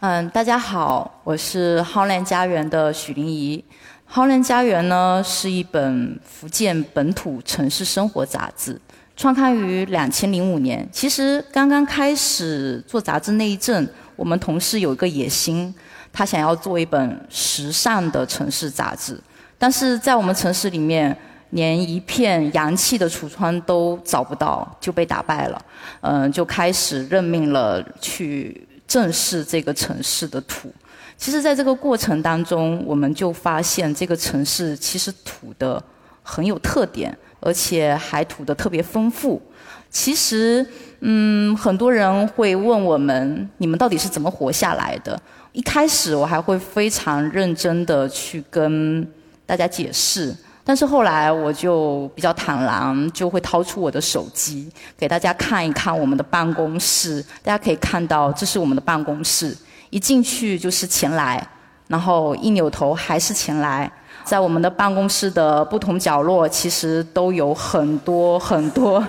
嗯，大家好，我是浩然家园的许玲怡。浩然家园呢是一本福建本土城市生活杂志，创刊于两千零五年。其实刚刚开始做杂志那一阵，我们同事有一个野心，他想要做一本时尚的城市杂志，但是在我们城市里面，连一片洋气的橱窗都找不到，就被打败了。嗯，就开始任命了去。正视这个城市的土，其实，在这个过程当中，我们就发现这个城市其实土的很有特点，而且还土的特别丰富。其实，嗯，很多人会问我们，你们到底是怎么活下来的？一开始，我还会非常认真的去跟大家解释。但是后来我就比较坦然，就会掏出我的手机给大家看一看我们的办公室。大家可以看到，这是我们的办公室，一进去就是前来，然后一扭头还是前来。在我们的办公室的不同角落，其实都有很多很多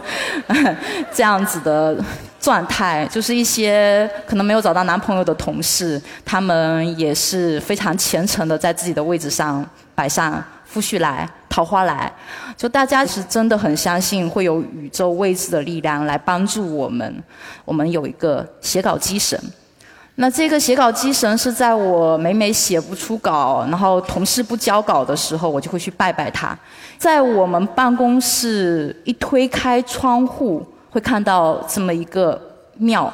这样子的状态，就是一些可能没有找到男朋友的同事，他们也是非常虔诚的在自己的位置上摆上。夫婿来，桃花来，就大家是真的很相信会有宇宙未知的力量来帮助我们。我们有一个写稿机神，那这个写稿机神是在我每每写不出稿，然后同事不交稿的时候，我就会去拜拜他。在我们办公室一推开窗户，会看到这么一个庙。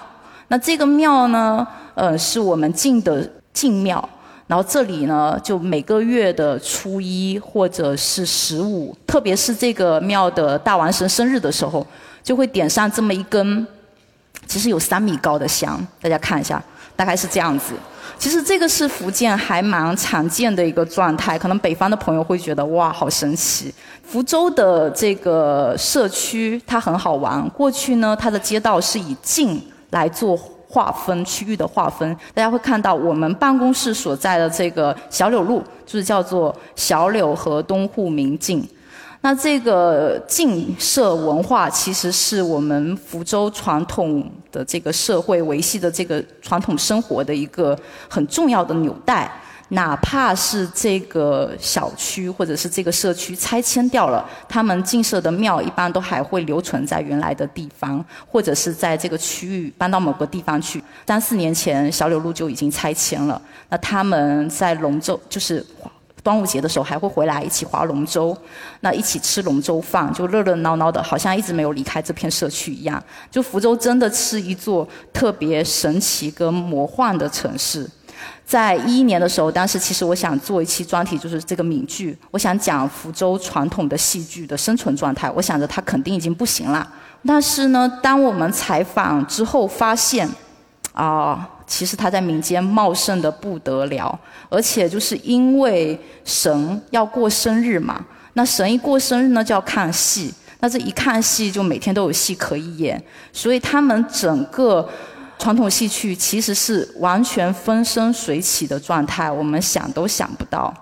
那这个庙呢，呃，是我们进的进庙。然后这里呢，就每个月的初一或者是十五，特别是这个庙的大王神生日的时候，就会点上这么一根，其实有三米高的香，大家看一下，大概是这样子。其实这个是福建还蛮常见的一个状态，可能北方的朋友会觉得哇，好神奇。福州的这个社区它很好玩，过去呢，它的街道是以径来做。划分区域的划分，大家会看到我们办公室所在的这个小柳路，就是叫做小柳河东户明镜。那这个镜社文化，其实是我们福州传统的这个社会维系的这个传统生活的一个很重要的纽带。哪怕是这个小区或者是这个社区拆迁掉了，他们进社的庙一般都还会留存在原来的地方，或者是在这个区域搬到某个地方去。三四年前，小柳路就已经拆迁了。那他们在龙舟，就是端午节的时候还会回来一起划龙舟，那一起吃龙舟饭，就热热闹闹的，好像一直没有离开这片社区一样。就福州真的是一座特别神奇跟魔幻的城市。在一一年的时候，当时其实我想做一期专题，就是这个闽剧。我想讲福州传统的戏剧的生存状态。我想着它肯定已经不行了。但是呢，当我们采访之后发现，啊，其实它在民间茂盛的不得了。而且就是因为神要过生日嘛，那神一过生日呢就要看戏，那这一看戏就每天都有戏可以演，所以他们整个。传统戏曲其实是完全风生水起的状态，我们想都想不到。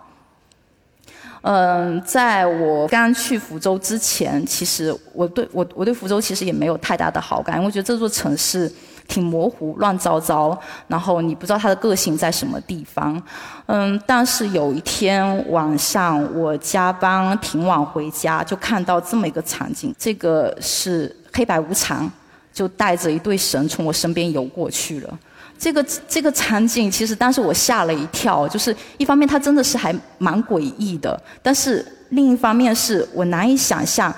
嗯，在我刚去福州之前，其实我对我我对福州其实也没有太大的好感，因为我觉得这座城市挺模糊、乱糟糟，然后你不知道它的个性在什么地方。嗯，但是有一天晚上，我加班挺晚回家，就看到这么一个场景，这个是黑白无常。就带着一对神从我身边游过去了，这个这个场景其实当时我吓了一跳，就是一方面它真的是还蛮诡异的，但是另一方面是我难以想象。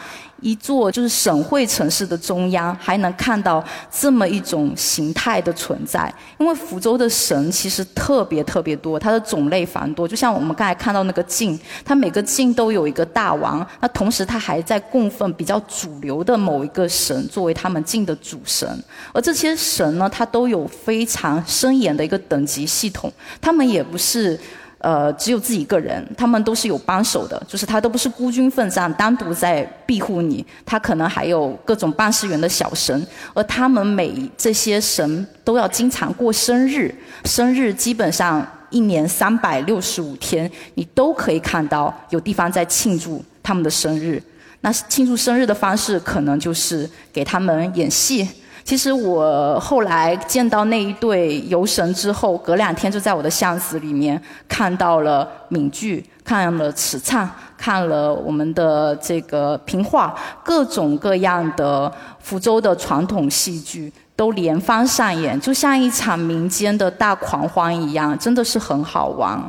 一座就是省会城市的中央，还能看到这么一种形态的存在。因为福州的神其实特别特别多，它的种类繁多。就像我们刚才看到那个境，它每个境都有一个大王，那同时它还在供奉比较主流的某一个神作为他们境的主神。而这些神呢，它都有非常森严的一个等级系统，他们也不是。呃，只有自己一个人，他们都是有帮手的，就是他都不是孤军奋战，单独在庇护你，他可能还有各种办事员的小神，而他们每这些神都要经常过生日，生日基本上一年三百六十五天，你都可以看到有地方在庆祝他们的生日。那庆祝生日的方式，可能就是给他们演戏。其实我后来见到那一对游神之后，隔两天就在我的巷子里面看到了闽剧，看了词唱，看了我们的这个评话，各种各样的福州的传统戏剧都连番上演，就像一场民间的大狂欢一样，真的是很好玩。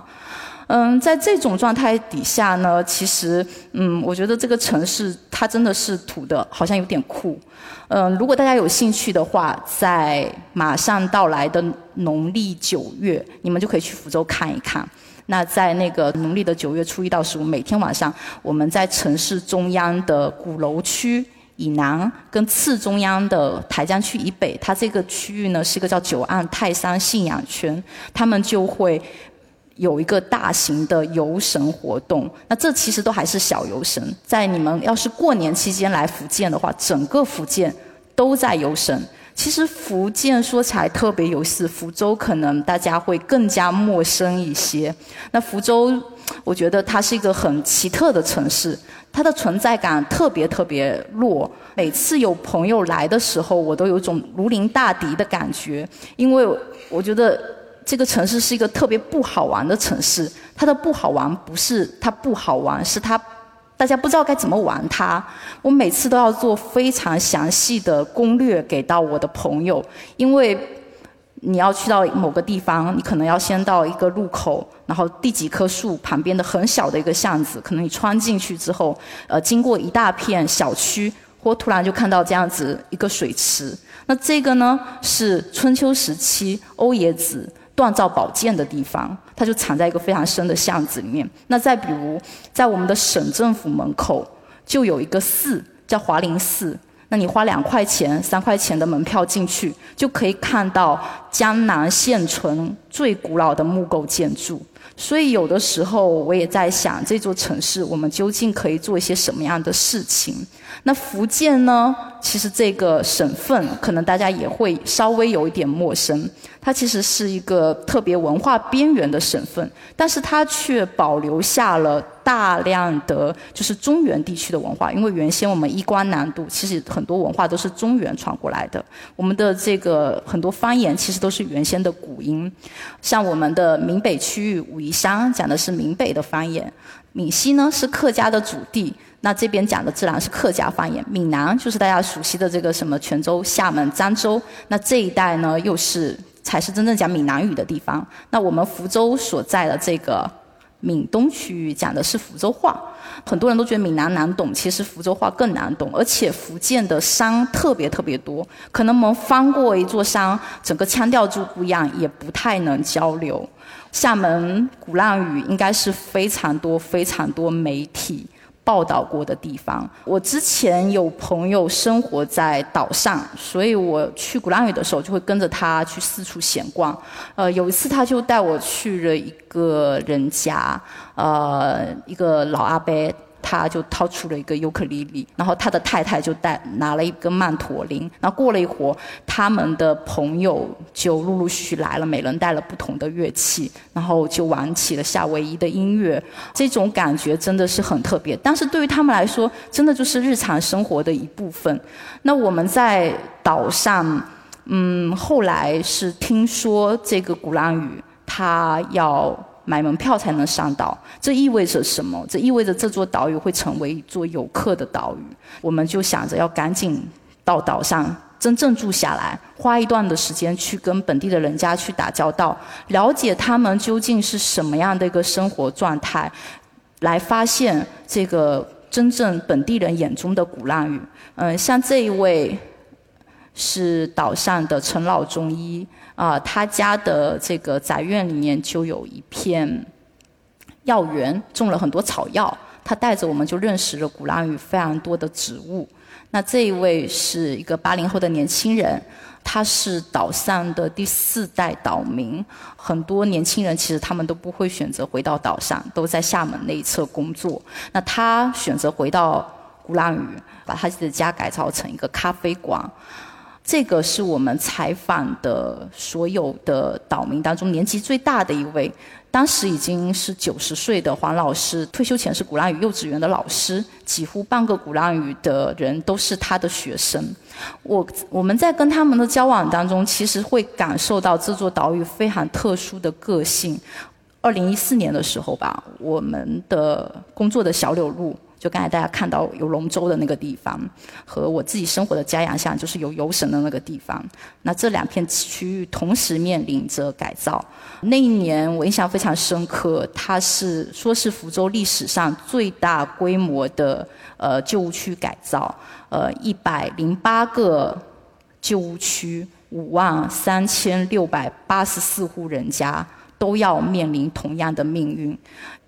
嗯，在这种状态底下呢，其实，嗯，我觉得这个城市它真的是土的，好像有点酷。嗯，如果大家有兴趣的话，在马上到来的农历九月，你们就可以去福州看一看。那在那个农历的九月初一到十五，每天晚上，我们在城市中央的鼓楼区以南，跟次中央的台江区以北，它这个区域呢是一个叫九岸泰山信仰圈，他们就会。有一个大型的游神活动，那这其实都还是小游神。在你们要是过年期间来福建的话，整个福建都在游神。其实福建说起来特别有意思，福州可能大家会更加陌生一些。那福州，我觉得它是一个很奇特的城市，它的存在感特别特别弱。每次有朋友来的时候，我都有种如临大敌的感觉，因为我觉得。这个城市是一个特别不好玩的城市，它的不好玩不是它不好玩，是它大家不知道该怎么玩它。我每次都要做非常详细的攻略给到我的朋友，因为你要去到某个地方，你可能要先到一个路口，然后第几棵树旁边的很小的一个巷子，可能你穿进去之后，呃，经过一大片小区，或突然就看到这样子一个水池。那这个呢，是春秋时期欧冶子。锻造宝剑的地方，它就藏在一个非常深的巷子里面。那再比如，在我们的省政府门口就有一个寺，叫华林寺。那你花两块钱、三块钱的门票进去，就可以看到江南现存最古老的木构建筑。所以有的时候我也在想，这座城市我们究竟可以做一些什么样的事情？那福建呢？其实这个省份可能大家也会稍微有一点陌生。它其实是一个特别文化边缘的省份，但是它却保留下了大量的就是中原地区的文化。因为原先我们衣冠南渡，其实很多文化都是中原传过来的。我们的这个很多方言其实都是原先的古音，像我们的闽北区域武夷山讲的是闽北的方言，闽西呢是客家的祖地。那这边讲的自然是客家方言，闽南就是大家熟悉的这个什么泉州、厦门、漳州，那这一带呢又是才是真正讲闽南语的地方。那我们福州所在的这个闽东区域讲的是福州话，很多人都觉得闽南难懂，其实福州话更难懂，而且福建的山特别特别多，可能我们翻过一座山，整个腔调就不一样，也不太能交流。厦门鼓浪屿应该是非常多非常多媒体。报道过的地方，我之前有朋友生活在岛上，所以我去鼓浪屿的时候就会跟着他去四处闲逛。呃，有一次他就带我去了一个人家，呃，一个老阿伯。他就掏出了一个尤克里里，然后他的太太就带拿了一个曼陀林，然后过了一会儿，他们的朋友就陆陆续续来了，每人带了不同的乐器，然后就玩起了夏威夷的音乐，这种感觉真的是很特别。但是对于他们来说，真的就是日常生活的一部分。那我们在岛上，嗯，后来是听说这个鼓浪屿，它要。买门票才能上岛，这意味着什么？这意味着这座岛屿会成为一座游客的岛屿。我们就想着要赶紧到岛上真正住下来，花一段的时间去跟本地的人家去打交道，了解他们究竟是什么样的一个生活状态，来发现这个真正本地人眼中的鼓浪屿。嗯，像这一位是岛上的陈老中医。啊，他家的这个宅院里面就有一片药园，种了很多草药。他带着我们就认识了鼓浪屿非常多的植物。那这一位是一个八零后的年轻人，他是岛上的第四代岛民。很多年轻人其实他们都不会选择回到岛上，都在厦门那一侧工作。那他选择回到鼓浪屿，把他自己的家改造成一个咖啡馆。这个是我们采访的所有的岛民当中年纪最大的一位，当时已经是九十岁的黄老师，退休前是鼓浪屿幼稚园的老师，几乎半个鼓浪屿的人都是他的学生。我我们在跟他们的交往当中，其实会感受到这座岛屿非常特殊的个性。二零一四年的时候吧，我们的工作的小柳路。就刚才大家看到有龙舟的那个地方，和我自己生活的嘉阳巷，就是有游神的那个地方。那这两片区域同时面临着改造。那一年我印象非常深刻，它是说是福州历史上最大规模的呃旧屋区改造，呃一百零八个旧屋区，五万三千六百八十四户人家都要面临同样的命运。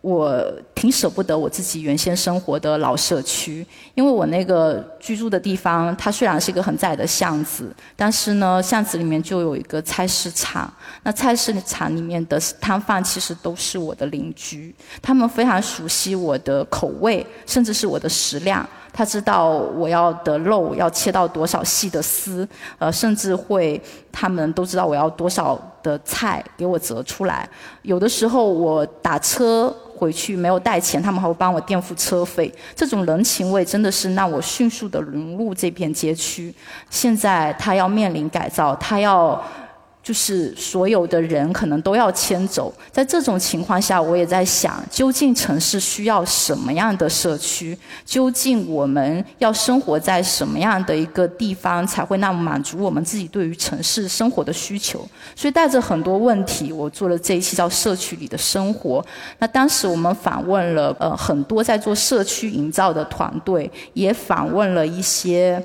我挺舍不得我自己原先生活的老社区，因为我那个居住的地方，它虽然是一个很窄的巷子，但是呢，巷子里面就有一个菜市场。那菜市场里面的摊贩其实都是我的邻居，他们非常熟悉我的口味，甚至是我的食量。他知道我要的肉要切到多少细的丝，呃，甚至会他们都知道我要多少的菜给我折出来。有的时候我打车。回去没有带钱，他们还会帮我垫付车费。这种人情味真的是让我迅速的融入这片街区。现在他要面临改造，他要。就是所有的人可能都要迁走，在这种情况下，我也在想，究竟城市需要什么样的社区？究竟我们要生活在什么样的一个地方，才会那么满足我们自己对于城市生活的需求？所以带着很多问题，我做了这一期叫《社区里的生活》。那当时我们访问了呃很多在做社区营造的团队，也访问了一些。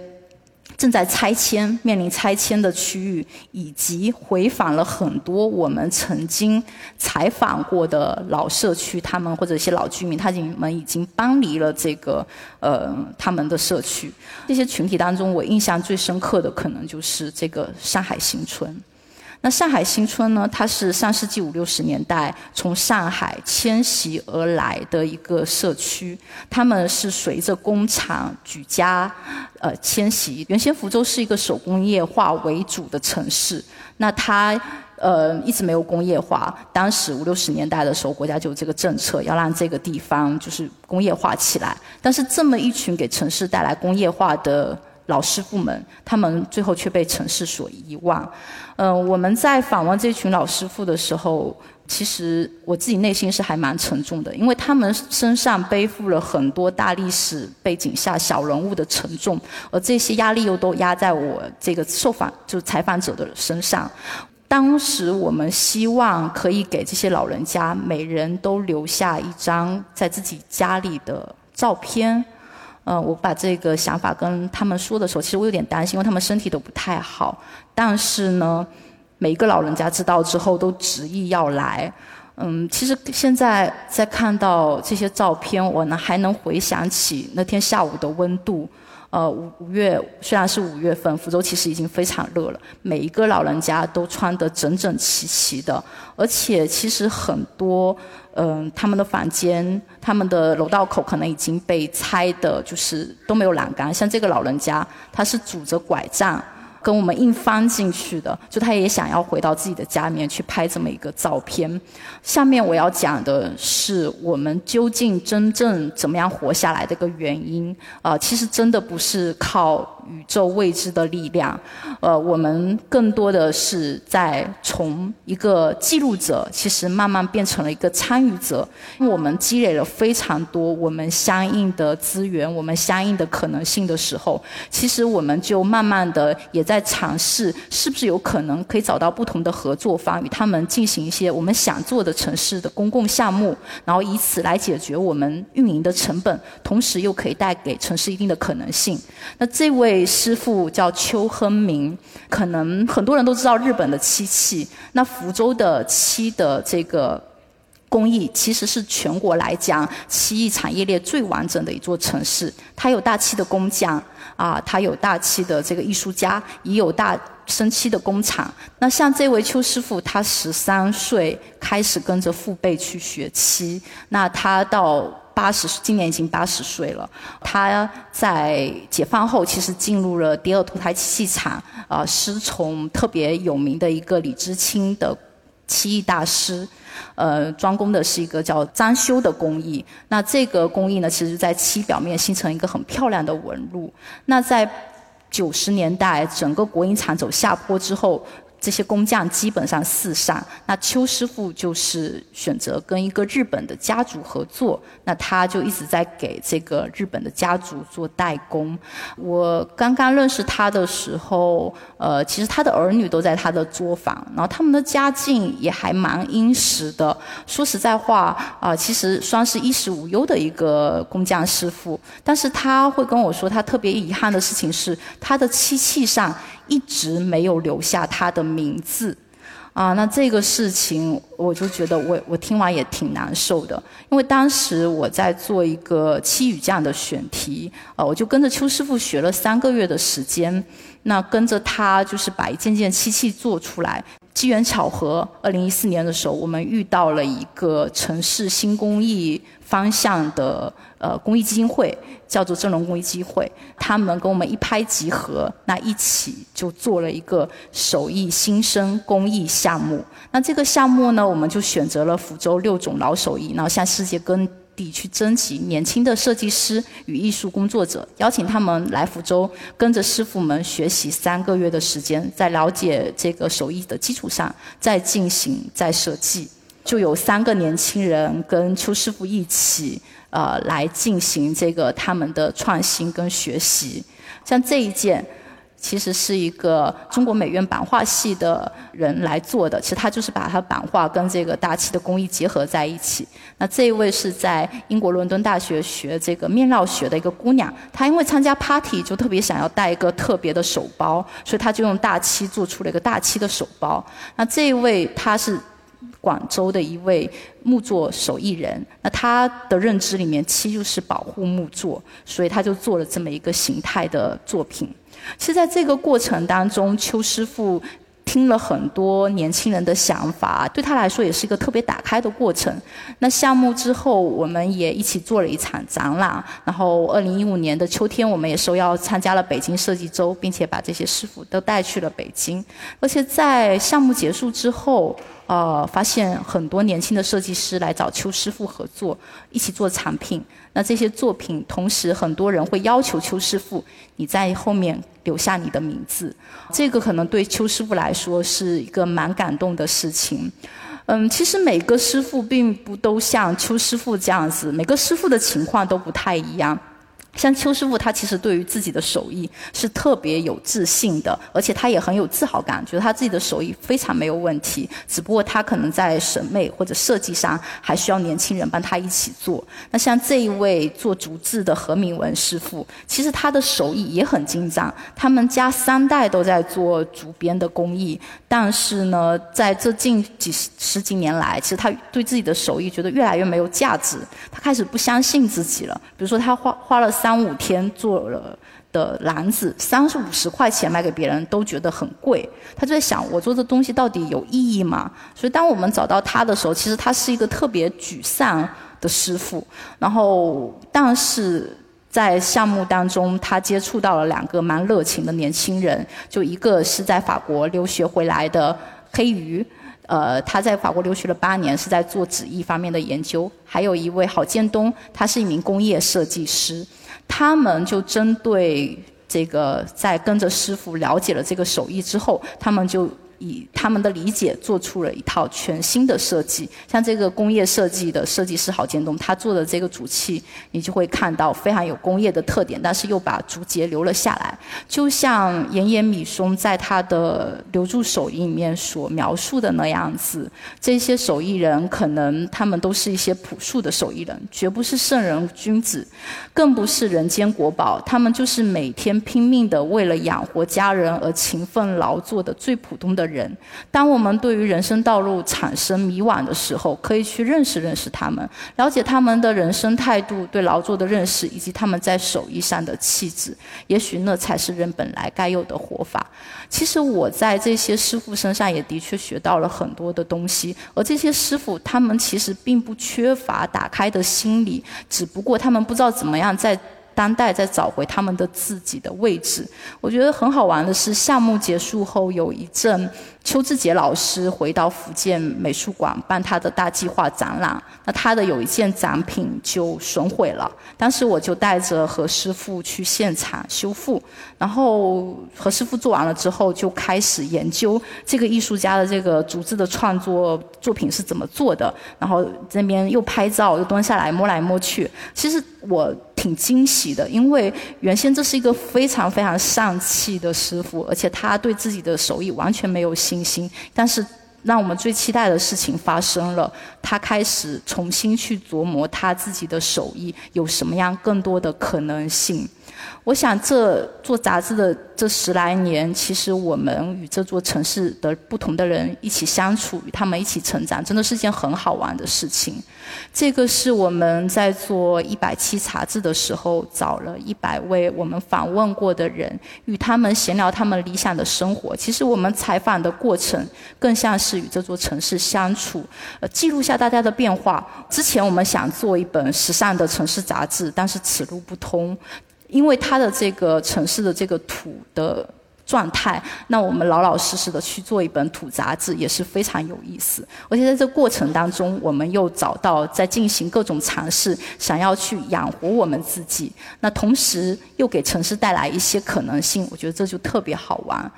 正在拆迁、面临拆迁的区域，以及回访了很多我们曾经采访过的老社区，他们或者一些老居民，他已经们已经搬离了这个呃他们的社区。这些群体当中，我印象最深刻的可能就是这个上海新村。那上海新村呢？它是上世纪五六十年代从上海迁徙而来的一个社区。他们是随着工厂举家呃迁徙。原先福州是一个手工业化为主的城市，那它呃一直没有工业化。当时五六十年代的时候，国家就有这个政策，要让这个地方就是工业化起来。但是这么一群给城市带来工业化的。老师傅们，他们最后却被城市所遗忘。嗯，我们在访问这群老师傅的时候，其实我自己内心是还蛮沉重的，因为他们身上背负了很多大历史背景下小人物的沉重，而这些压力又都压在我这个受访就采访者的身上。当时我们希望可以给这些老人家每人都留下一张在自己家里的照片。嗯，我把这个想法跟他们说的时候，其实我有点担心，因为他们身体都不太好。但是呢，每一个老人家知道之后都执意要来。嗯，其实现在在看到这些照片，我呢还能回想起那天下午的温度。呃，五五月虽然是五月份，福州其实已经非常热了。每一个老人家都穿得整整齐齐的，而且其实很多，嗯，他们的房间、他们的楼道口可能已经被拆的，就是都没有栏杆。像这个老人家，他是拄着拐杖。跟我们硬翻进去的，就他也想要回到自己的家里面去拍这么一个照片。下面我要讲的是我们究竟真正怎么样活下来的一个原因啊，其实真的不是靠。宇宙未知的力量，呃，我们更多的是在从一个记录者，其实慢慢变成了一个参与者。我们积累了非常多我们相应的资源，我们相应的可能性的时候，其实我们就慢慢的也在尝试，是不是有可能可以找到不同的合作方，与他们进行一些我们想做的城市的公共项目，然后以此来解决我们运营的成本，同时又可以带给城市一定的可能性。那这位。位师傅叫邱亨明，可能很多人都知道日本的漆器。那福州的漆的这个工艺，其实是全国来讲漆艺产业链最完整的一座城市。它有大漆的工匠啊，它有大漆的这个艺术家，也有大生漆的工厂。那像这位邱师傅，他十三岁开始跟着父辈去学漆，那他到。八十，今年已经八十岁了。他在解放后，其实进入了第二土台漆器厂，啊，师从特别有名的一个李知清的漆艺大师，呃，专攻的是一个叫张修的工艺。那这个工艺呢，其实在漆表面形成一个很漂亮的纹路。那在九十年代，整个国营厂走下坡之后。这些工匠基本上四散，那邱师傅就是选择跟一个日本的家族合作，那他就一直在给这个日本的家族做代工。我刚刚认识他的时候，呃，其实他的儿女都在他的作坊，然后他们的家境也还蛮殷实的。说实在话，啊，其实算是衣食无忧的一个工匠师傅。但是他会跟我说，他特别遗憾的事情是，他的漆器上。一直没有留下他的名字，啊，那这个事情我就觉得我我听完也挺难受的，因为当时我在做一个七语匠的选题，呃，我就跟着邱师傅学了三个月的时间，那跟着他就是把一件件漆器做出来。机缘巧合，二零一四年的时候，我们遇到了一个城市新公益方向的呃公益基金会，叫做正隆公益基金会。他们跟我们一拍即合，那一起就做了一个手艺新生公益项目。那这个项目呢，我们就选择了福州六种老手艺，然后向世界各地去征集年轻的设计师与艺术工作者，邀请他们来福州，跟着师傅们学习三个月的时间，在了解这个手艺的基础上，再进行再设计。就有三个年轻人跟邱师傅一起，呃，来进行这个他们的创新跟学习。像这一件。其实是一个中国美院版画系的人来做的，其实他就是把他版画跟这个大漆的工艺结合在一起。那这一位是在英国伦敦大学学这个面料学的一个姑娘，她因为参加 party 就特别想要带一个特别的手包，所以她就用大漆做出了一个大漆的手包。那这一位她是广州的一位木作手艺人，那他的认知里面漆就是保护木作，所以他就做了这么一个形态的作品。其实在这个过程当中，邱师傅听了很多年轻人的想法，对他来说也是一个特别打开的过程。那项目之后，我们也一起做了一场展览。然后，二零一五年的秋天，我们也受邀参加了北京设计周，并且把这些师傅都带去了北京。而且在项目结束之后，呃，发现很多年轻的设计师来找邱师傅合作，一起做产品。那这些作品，同时很多人会要求邱师傅你在后面留下你的名字，这个可能对邱师傅来说是一个蛮感动的事情。嗯，其实每个师傅并不都像邱师傅这样子，每个师傅的情况都不太一样。像邱师傅，他其实对于自己的手艺是特别有自信的，而且他也很有自豪感，觉得他自己的手艺非常没有问题。只不过他可能在审美或者设计上还需要年轻人帮他一起做。那像这一位做竹制的何敏文师傅，其实他的手艺也很精湛，他们家三代都在做竹编的工艺。但是呢，在这近几十十几年来，其实他对自己的手艺觉得越来越没有价值，他开始不相信自己了。比如说，他花花了三五天做了的篮子，三十五十块钱卖给别人都觉得很贵。他就在想，我做这东西到底有意义吗？所以，当我们找到他的时候，其实他是一个特别沮丧的师傅。然后，但是。在项目当中，他接触到了两个蛮热情的年轻人，就一个是在法国留学回来的黑鱼，呃，他在法国留学了八年，是在做纸艺方面的研究；还有一位郝建东，他是一名工业设计师。他们就针对这个，在跟着师傅了解了这个手艺之后，他们就。以他们的理解做出了一套全新的设计，像这个工业设计的设计师郝建东，他做的这个竹器，你就会看到非常有工业的特点，但是又把竹节留了下来。就像岩岩米松在他的留住手艺里面所描述的那样子，这些手艺人可能他们都是一些朴素的手艺人，绝不是圣人君子，更不是人间国宝，他们就是每天拼命的为了养活家人而勤奋劳作的最普通的。人当我们对于人生道路产生迷惘的时候，可以去认识认识他们，了解他们的人生态度、对劳作的认识，以及他们在手艺上的气质。也许那才是人本来该有的活法。其实我在这些师傅身上也的确学到了很多的东西，而这些师傅他们其实并不缺乏打开的心理，只不过他们不知道怎么样在。当代在找回他们的自己的位置。我觉得很好玩的是，项目结束后有一阵。邱志杰老师回到福建美术馆办他的大计划展览，那他的有一件展品就损毁了。当时我就带着何师傅去现场修复，然后何师傅做完了之后，就开始研究这个艺术家的这个竹子的创作作品是怎么做的。然后这边又拍照，又蹲下来摸来摸去。其实我挺惊喜的，因为原先这是一个非常非常丧气的师傅，而且他对自己的手艺完全没有。信心，但是让我们最期待的事情发生了，他开始重新去琢磨他自己的手艺有什么样更多的可能性。我想，这做杂志的这十来年，其实我们与这座城市的不同的人一起相处，与他们一起成长，真的是件很好玩的事情。这个是我们在做一百期杂志的时候，找了一百位我们访问过的人，与他们闲聊他们理想的生活。其实我们采访的过程，更像是与这座城市相处，呃，记录下大家的变化。之前我们想做一本时尚的城市杂志，但是此路不通。因为它的这个城市的这个土的状态，那我们老老实实的去做一本土杂志也是非常有意思。而且在这过程当中，我们又找到在进行各种尝试，想要去养活我们自己，那同时又给城市带来一些可能性，我觉得这就特别好玩。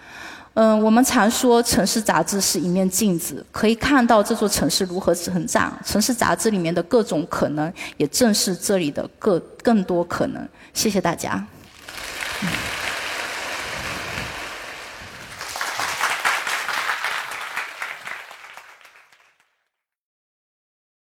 嗯，我们常说城市杂志是一面镜子，可以看到这座城市如何成长。城市杂志里面的各种可能，也正是这里的各更多可能。谢谢大家。